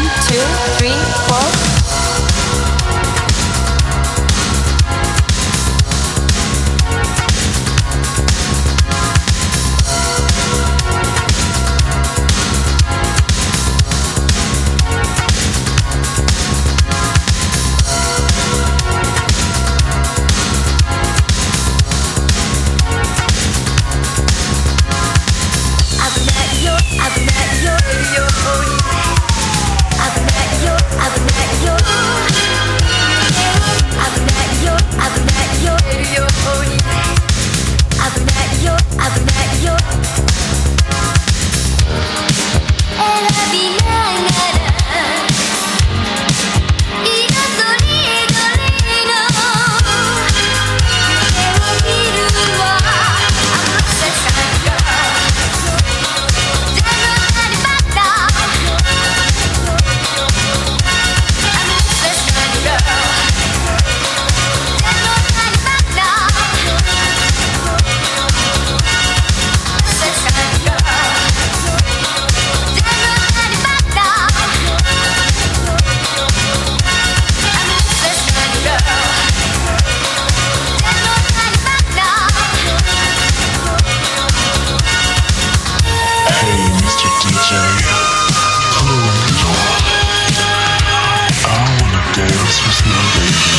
One, two, three, It's nothing.